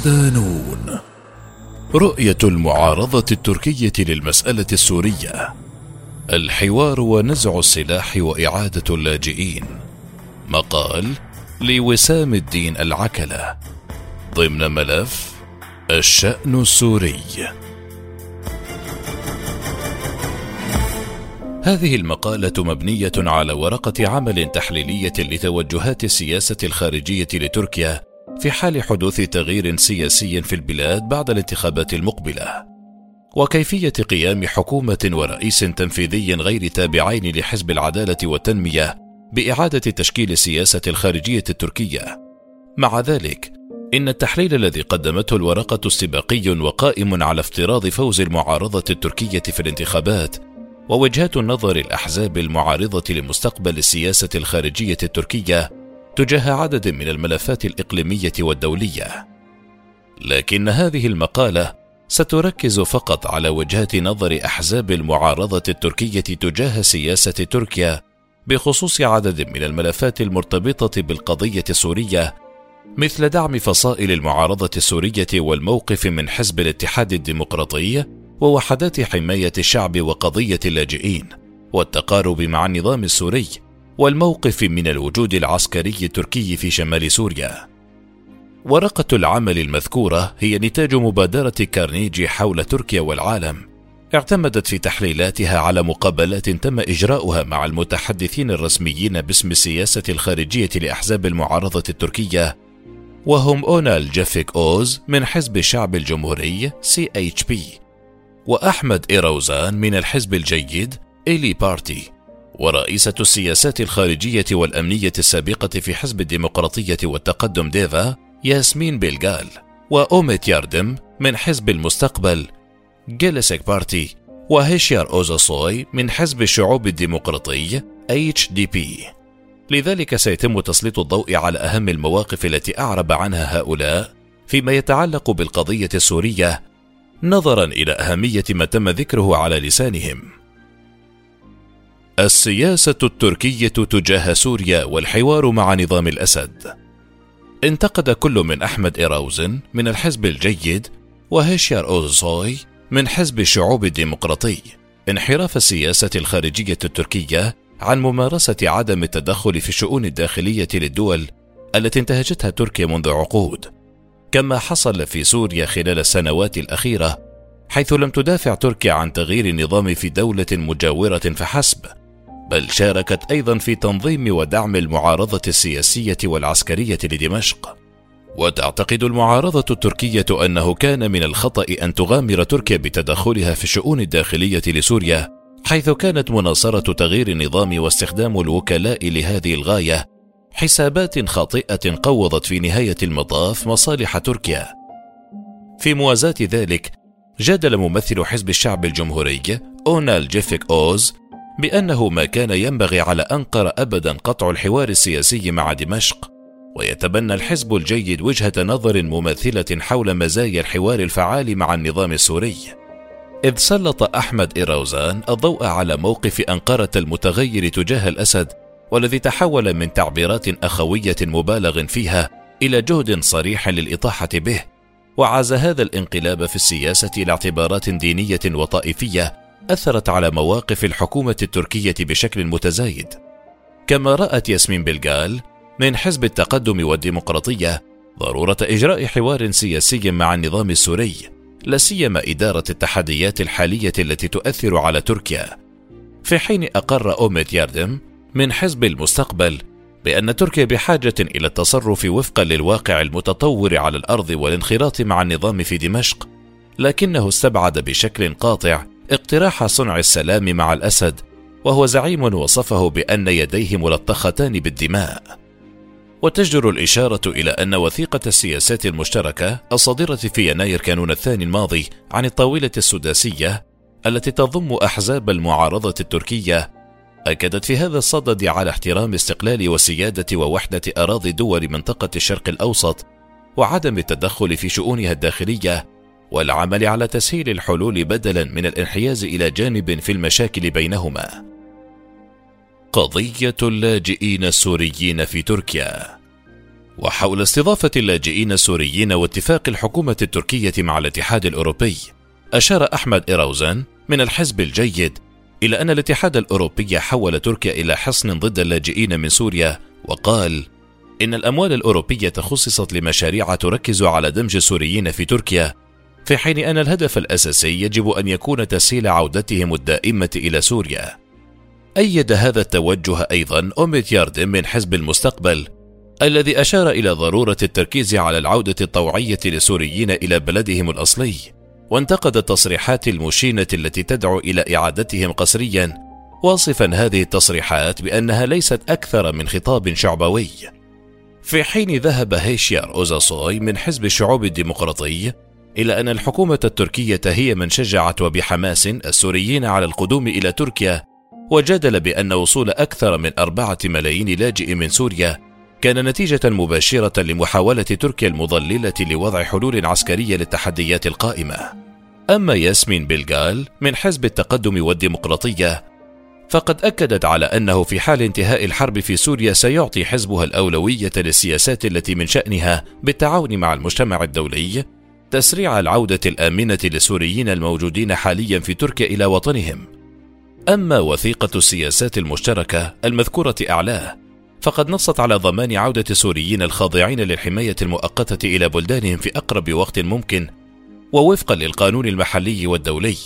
صدانون رؤية المعارضة التركية للمسألة السورية. الحوار ونزع السلاح وإعادة اللاجئين. مقال لوسام الدين العكلة. ضمن ملف الشأن السوري. هذه المقالة مبنية على ورقة عمل تحليلية لتوجهات السياسة الخارجية لتركيا في حال حدوث تغيير سياسي في البلاد بعد الانتخابات المقبلة. وكيفية قيام حكومة ورئيس تنفيذي غير تابعين لحزب العدالة والتنمية بإعادة تشكيل السياسة الخارجية التركية. مع ذلك إن التحليل الذي قدمته الورقة استباقي وقائم على افتراض فوز المعارضة التركية في الانتخابات ووجهات النظر الأحزاب المعارضة لمستقبل السياسة الخارجية التركية تجاه عدد من الملفات الإقليمية والدولية. لكن هذه المقالة ستركز فقط على وجهات نظر أحزاب المعارضة التركية تجاه سياسة تركيا بخصوص عدد من الملفات المرتبطة بالقضية السورية مثل دعم فصائل المعارضة السورية والموقف من حزب الاتحاد الديمقراطي ووحدات حماية الشعب وقضية اللاجئين والتقارب مع النظام السوري والموقف من الوجود العسكري التركي في شمال سوريا. ورقة العمل المذكورة هي نتاج مبادرة كارنيجي حول تركيا والعالم اعتمدت في تحليلاتها على مقابلات تم إجراؤها مع المتحدثين الرسميين باسم السياسة الخارجية لأحزاب المعارضة التركية وهم أونال جيفيك أوز من حزب الشعب الجمهوري C P وأحمد إيروزان من الحزب الجيد İYİ Parti. ورئيسة السياسات الخارجية والأمنية السابقة في حزب الديمقراطية والتقدم DEVA ياسمين بيلغال وأوميت ياردم من حزب المستقبل Gelecek Parti وهيشيار أوزاسوي من حزب الشعوب الديمقراطي HDP لذلك سيتم تسليط الضوء على أهم المواقف التي أعرب عنها هؤلاء فيما يتعلق بالقضية السورية نظرا إلى أهمية ما تم ذكره على لسانهم. السياسة التركية تجاه سوريا والحوار مع نظام الأسد. انتقد كل من أحمد إيراوزن من الحزب الجيد وهيشيار أوزوي من حزب الشعوب الديمقراطي انحراف السياسة الخارجية التركية عن ممارسة عدم التدخل في الشؤون الداخلية للدول التي انتهجتها تركيا منذ عقود. كما حصل في سوريا خلال السنوات الأخيرة حيث لم تدافع تركيا عن تغيير النظام في دولة مجاورة فحسب. بل شاركت أيضا في تنظيم ودعم المعارضة السياسية والعسكرية لدمشق. وتعتقد المعارضة التركية أنه كان من الخطأ أن تغامر تركيا بتدخلها في الشؤون الداخلية لسوريا حيث كانت مناصرة تغيير النظام واستخدام الوكلاء لهذه الغاية. حسابات خاطئة قوضت في نهاية المطاف مصالح تركيا. في موازاة ذلك جادل ممثل حزب الشعب الجمهوري أونال جيفيك أوز بأنه ما كان ينبغي على أنقرة ابدا قطع الحوار السياسي مع دمشق ويتبنى الحزب الجيد وجهة نظر مماثلة حول مزايا الحوار الفعال مع النظام السوري. إذ سلط أحمد ايروزان الضوء على موقف أنقرة المتغير تجاه الأسد والذي تحول من تعبيرات أخوية مبالغ فيها إلى جهد صريح للإطاحة به وعاز هذا الانقلاب في السياسة لاعتبارات دينية وطائفية أثرت على مواقف الحكومة التركية بشكل متزايد. كما رأت ياسمين بلغال من حزب التقدم والديمقراطية ضرورة إجراء حوار سياسي مع النظام السوري لا سيما إدارة التحديات الحالية التي تؤثر على تركيا. في حين أقر اوميت ياردم من حزب المستقبل بأن تركيا بحاجة إلى التصرف وفقا للواقع المتطور على الأرض والانخراط مع النظام في دمشق لكنه استبعد بشكل قاطع اقتراح صنع السلام مع الأسد وهو زعيم وصفه بأن يديه ملطختان بالدماء. وتجدر الإشارة إلى أن وثيقة السياسات المشتركة الصادرة في يناير كانون الثاني الماضي عن الطاولة السداسية التي تضم أحزاب المعارضة التركية أكدت في هذا الصدد على احترام استقلال وسيادة ووحدة أراضي دول منطقة الشرق الأوسط وعدم التدخل في شؤونها الداخلية والعمل على تسهيل الحلول بدلا من الانحياز إلى جانب في المشاكل بينهما. قضية اللاجئين السوريين في تركيا. وحول استضافة اللاجئين السوريين واتفاق الحكومة التركية مع الاتحاد الأوروبي أشار أحمد إيراوزان من الحزب الجيد إلى أن الاتحاد الأوروبي حول تركيا إلى حصن ضد اللاجئين من سوريا وقال إن الأموال الأوروبية خصصت لمشاريع تركز على دمج السوريين في تركيا في حين أن الهدف الأساسي يجب أن يكون تسهيل عودتهم الدائمة إلى سوريا. أيد هذا التوجه أيضا أوميت ياردن من حزب المستقبل الذي أشار إلى ضرورة التركيز على العودة الطوعية للسوريين إلى بلدهم الأصلي وانتقد التصريحات المشينة التي تدعو إلى إعادتهم قسريا. واصفا هذه التصريحات بأنها ليست أكثر من خطاب شعبوي. في حين ذهب هيشيار أوزاسوي من حزب الشعوب الديمقراطي إلى أن الحكومة التركية هي من شجعت وبحماس السوريين على القدوم إلى تركيا وجادل بأن وصول أكثر من أربعة ملايين لاجئ من سوريا كان نتيجة مباشرة لمحاولة تركيا المضللة لوضع حلول عسكرية للتحديات القائمة. أما ياسمين بلغال من حزب التقدم والديمقراطية فقد أكدت على أنه في حال انتهاء الحرب في سوريا سيعطي حزبها الأولوية للسياسات التي من شأنها بالتعاون مع المجتمع الدولي تسريع العودة الآمنة للسوريين الموجودين حاليا في تركيا إلى وطنهم. أما وثيقة السياسات المشتركة المذكورة أعلاه فقد نصت على ضمان عودة السوريين الخاضعين للحماية المؤقتة إلى بلدانهم في أقرب وقت ممكن ووفقا للقانون المحلي والدولي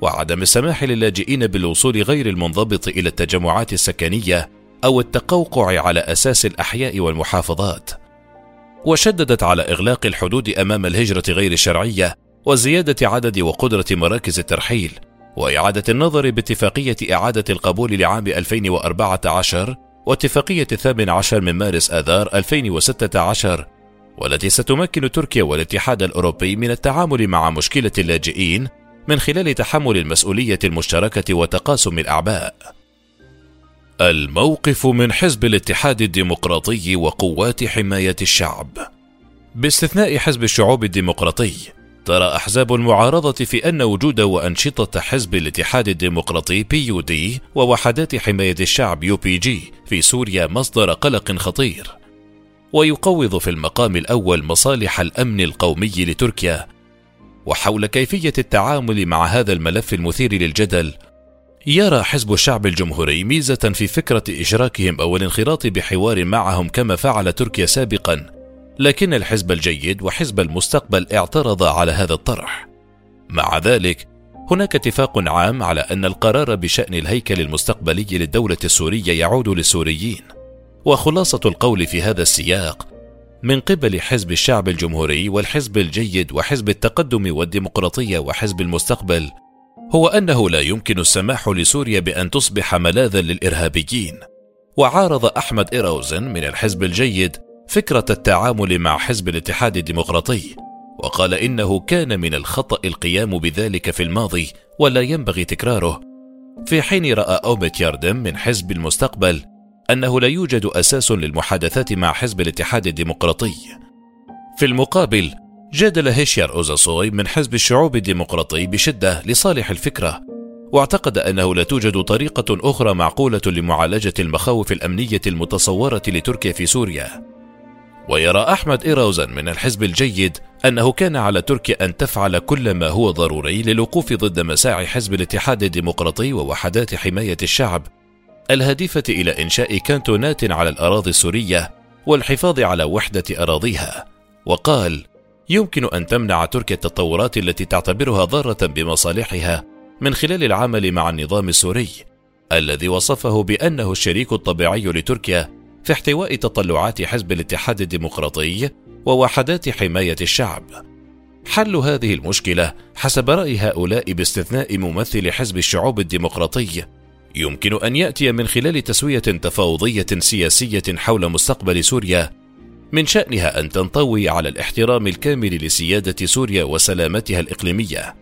وعدم السماح للاجئين بالوصول غير المنضبط إلى التجمعات السكنية أو التقوقع على أساس الأحياء والمحافظات وشددت على إغلاق الحدود أمام الهجرة غير الشرعية وزيادة عدد وقدرة مراكز الترحيل وإعادة النظر باتفاقية إعادة القبول لعام 2014 واتفاقية الثامن عشر من مارس آذار 2016 والتي ستمكن تركيا والاتحاد الأوروبي من التعامل مع مشكلة اللاجئين من خلال تحمل المسؤولية المشتركة وتقاسم الأعباء. الموقف من حزب الاتحاد الديمقراطي وقوات حماية الشعب. باستثناء حزب الشعوب الديمقراطي ترى أحزاب المعارضة في أن وجود وأنشطة حزب الاتحاد الديمقراطي PYD ووحدات حماية الشعب YPG في سوريا مصدر قلق خطير. ويقوض في المقام الأول مصالح الأمن القومي لتركيا. وحول كيفية التعامل مع هذا الملف المثير للجدل يرى حزب الشعب الجمهوري ميزة في فكرة إشراكهم أو الانخراط بحوار معهم كما فعل تركيا سابقا. لكن الحزب الجيد وحزب المستقبل اعترض على هذا الطرح. مع ذلك هناك اتفاق عام على أن القرار بشأن الهيكل المستقبلي للدولة السورية يعود للسوريين. وخلاصة القول في هذا السياق من قبل حزب الشعب الجمهوري والحزب الجيد وحزب التقدم والديمقراطية وحزب المستقبل هو أنه لا يمكن السماح لسوريا بأن تصبح ملاذا للإرهابيين. وعارض أحمد إيراوزن من الحزب الجيد فكرة التعامل مع حزب الاتحاد الديمقراطي وقال إنه كان من الخطأ القيام بذلك في الماضي ولا ينبغي تكراره. في حين رأى أوميت ياردم من حزب المستقبل أنه لا يوجد أساس للمحادثات مع حزب الاتحاد الديمقراطي. في المقابل جادل هيشيار أوزاسوي من حزب الشعوب الديمقراطي بشدة لصالح الفكرة واعتقد أنه لا توجد طريقة أخرى معقولة لمعالجة المخاوف الأمنية المتصورة لتركيا في سوريا. ويرى أحمد إيراوزن من الحزب الجيد أنه كان على تركيا أن تفعل كل ما هو ضروري للوقوف ضد مساعي حزب الاتحاد الديمقراطي ووحدات حماية الشعب. الهادفة إلى إنشاء كانتونات على الأراضي السورية والحفاظ على وحدة أراضيها. وقال يمكن أن تمنع تركيا التطورات التي تعتبرها ضارة بمصالحها من خلال العمل مع النظام السوري الذي وصفه بأنه الشريك الطبيعي لتركيا في احتواء تطلعات حزب الاتحاد الديمقراطي ووحدات حماية الشعب. حل هذه المشكلة حسب رأي هؤلاء باستثناء ممثل حزب الشعوب الديمقراطي يمكن أن يأتي من خلال تسوية تفاوضية سياسية حول مستقبل سوريا من شأنها أن تنطوي على الاحترام الكامل لسيادة سوريا وسلامتها الإقليمية.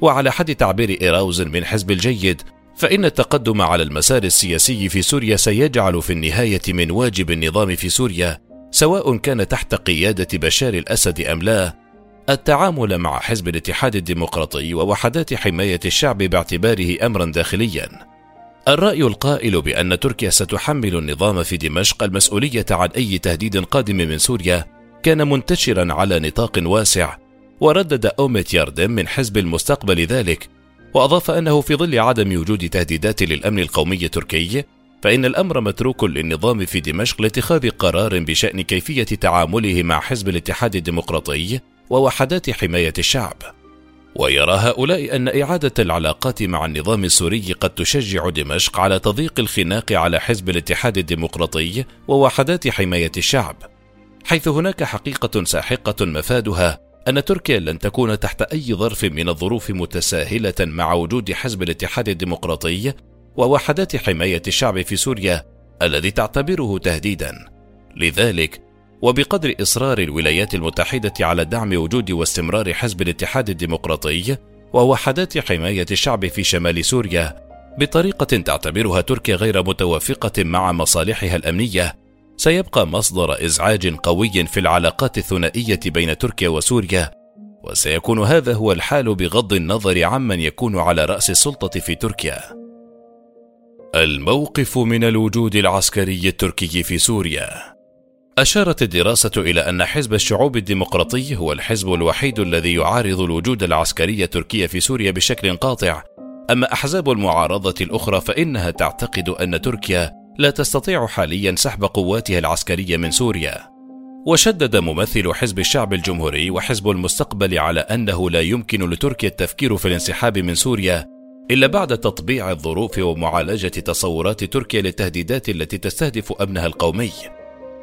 وعلى حد تعبير إيراوزن من حزب الجيد فإن التقدم على المسار السياسي في سوريا سيجعل في النهاية من واجب النظام في سوريا سواء كان تحت قيادة بشار الأسد أم لا التعامل مع حزب الاتحاد الديمقراطي ووحدات حماية الشعب باعتباره أمرا داخليا الرأي القائل بأن تركيا ستحمل النظام في دمشق المسؤولية عن أي تهديد قادم من سوريا كان منتشرا على نطاق واسع وردد أوميت ياردم من حزب المستقبل ذلك وأضاف أنه في ظل عدم وجود تهديدات للأمن القومي التركي فإن الأمر متروك للنظام في دمشق لاتخاذ قرار بشأن كيفية تعامله مع حزب الاتحاد الديمقراطي ووحدات حماية الشعب. ويرى هؤلاء أن إعادة العلاقات مع النظام السوري قد تشجع دمشق على تضييق الخناق على حزب الاتحاد الديمقراطي ووحدات حماية الشعب، حيث هناك حقيقة ساحقة مفادها أن تركيا لن تكون تحت أي ظرف من الظروف متساهلة مع وجود حزب الاتحاد الديمقراطي ووحدات حماية الشعب في سوريا الذي تعتبره تهديدا. لذلك وبقدر إصرار الولايات المتحدة على دعم وجود واستمرار حزب الاتحاد الديمقراطي ووحدات حماية الشعب في شمال سوريا بطريقة تعتبرها تركيا غير متوافقة مع مصالحها الأمنية سيبقى مصدر إزعاج قوي في العلاقات الثنائية بين تركيا وسوريا وسيكون هذا هو الحال بغض النظر عمن يكون على رأس السلطة في تركيا. الموقف من الوجود العسكري التركي في سوريا. أشارت الدراسة إلى أن حزب الشعوب الديمقراطي هو الحزب الوحيد الذي يعارض الوجود العسكري التركي في سوريا بشكل قاطع. أما أحزاب المعارضة الأخرى فإنها تعتقد أن تركيا لا تستطيع حاليا سحب قواتها العسكرية من سوريا. وشدد ممثل حزب الشعب الجمهوري وحزب المستقبل على أنه لا يمكن لتركيا التفكير في الانسحاب من سوريا إلا بعد تطبيع الظروف ومعالجة تصورات تركيا للتهديدات التي تستهدف أمنها القومي.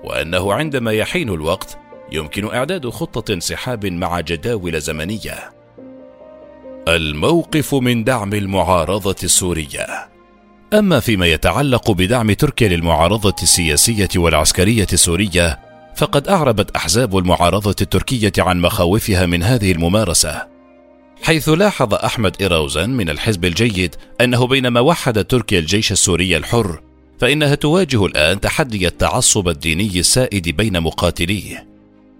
وأنه عندما يحين الوقت يمكن إعداد خطة انسحاب مع جداول زمنية. الموقف من دعم المعارضة السورية. أما فيما يتعلق بدعم تركيا للمعارضة السياسية والعسكرية السورية فقد أعربت أحزاب المعارضة التركية عن مخاوفها من هذه الممارسة. حيث لاحظ أحمد إيراوزن من الحزب الجيد أنه بينما وحد تركيا الجيش السوري الحر فإنها تواجه الآن تحدي التعصب الديني السائد بين مقاتليه.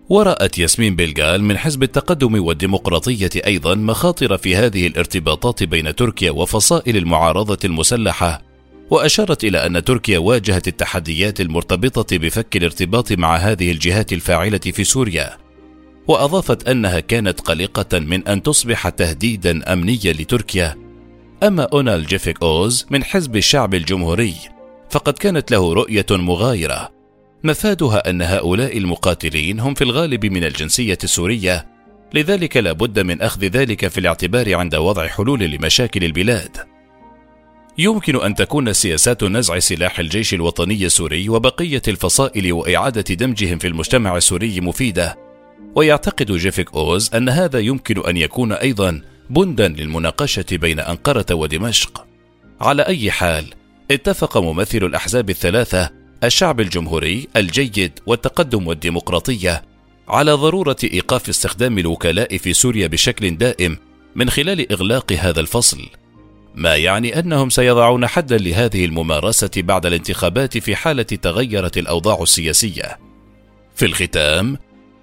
ورأت ياسمين بلغال من حزب التقدم والديمقراطية أيضا مخاطر في هذه الارتباطات بين تركيا وفصائل المعارضة المسلحة وأشارت إلى أن تركيا واجهت التحديات المرتبطة بفك الارتباط مع هذه الجهات الفاعلة في سوريا. وأضافت أنها كانت قلقة من أن تصبح تهديدا أمنيا لتركيا. أما أونال جيفيك أوز من حزب الشعب الجمهوري فقد كانت له رؤية مغايرة. مفادها أن هؤلاء المقاتلين هم في الغالب من الجنسية السورية لذلك لا بد من أخذ ذلك في الاعتبار عند وضع حلول لمشاكل البلاد. يمكن أن تكون سياسات نزع سلاح الجيش الوطني السوري وبقية الفصائل وإعادة دمجهم في المجتمع السوري مفيدة ويعتقد جيفيك أوز أن هذا يمكن أن يكون أيضا بندا للمناقشة بين أنقرة ودمشق. على أي حال اتفق ممثل الأحزاب الثلاثة الشعب الجمهوري الجيد والتقدم والديمقراطية على ضرورة إيقاف استخدام الوكلاء في سوريا بشكل دائم من خلال إغلاق هذا الفصل. ما يعني أنهم سيضعون حدا لهذه الممارسة بعد الانتخابات في حالة تغيرت الأوضاع السياسية. في الختام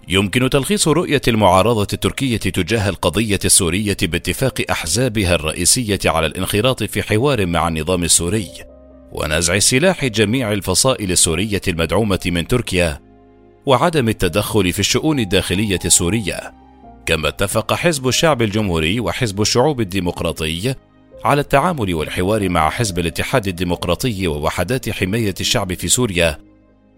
يمكن تلخيص رؤية المعارضة التركية تجاه القضية السورية باتفاق أحزابها الرئيسية على الانخراط في حوار مع النظام السوري. ونزع سلاح جميع الفصائل السورية المدعومة من تركيا وعدم التدخل في الشؤون الداخلية السورية. كما اتفق حزب الشعب الجمهوري وحزب الشعوب الديمقراطي على التعامل والحوار مع حزب الاتحاد الديمقراطي ووحدات حماية الشعب في سوريا.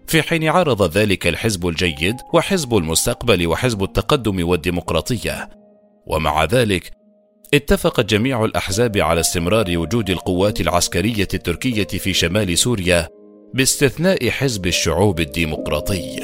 في حين عارض ذلك الحزب الجيد وحزب المستقبل وحزب التقدم والديمقراطية. ومع ذلك اتفقت جميع الأحزاب على استمرار وجود القوات العسكرية التركية في شمال سوريا باستثناء حزب الشعوب الديمقراطي.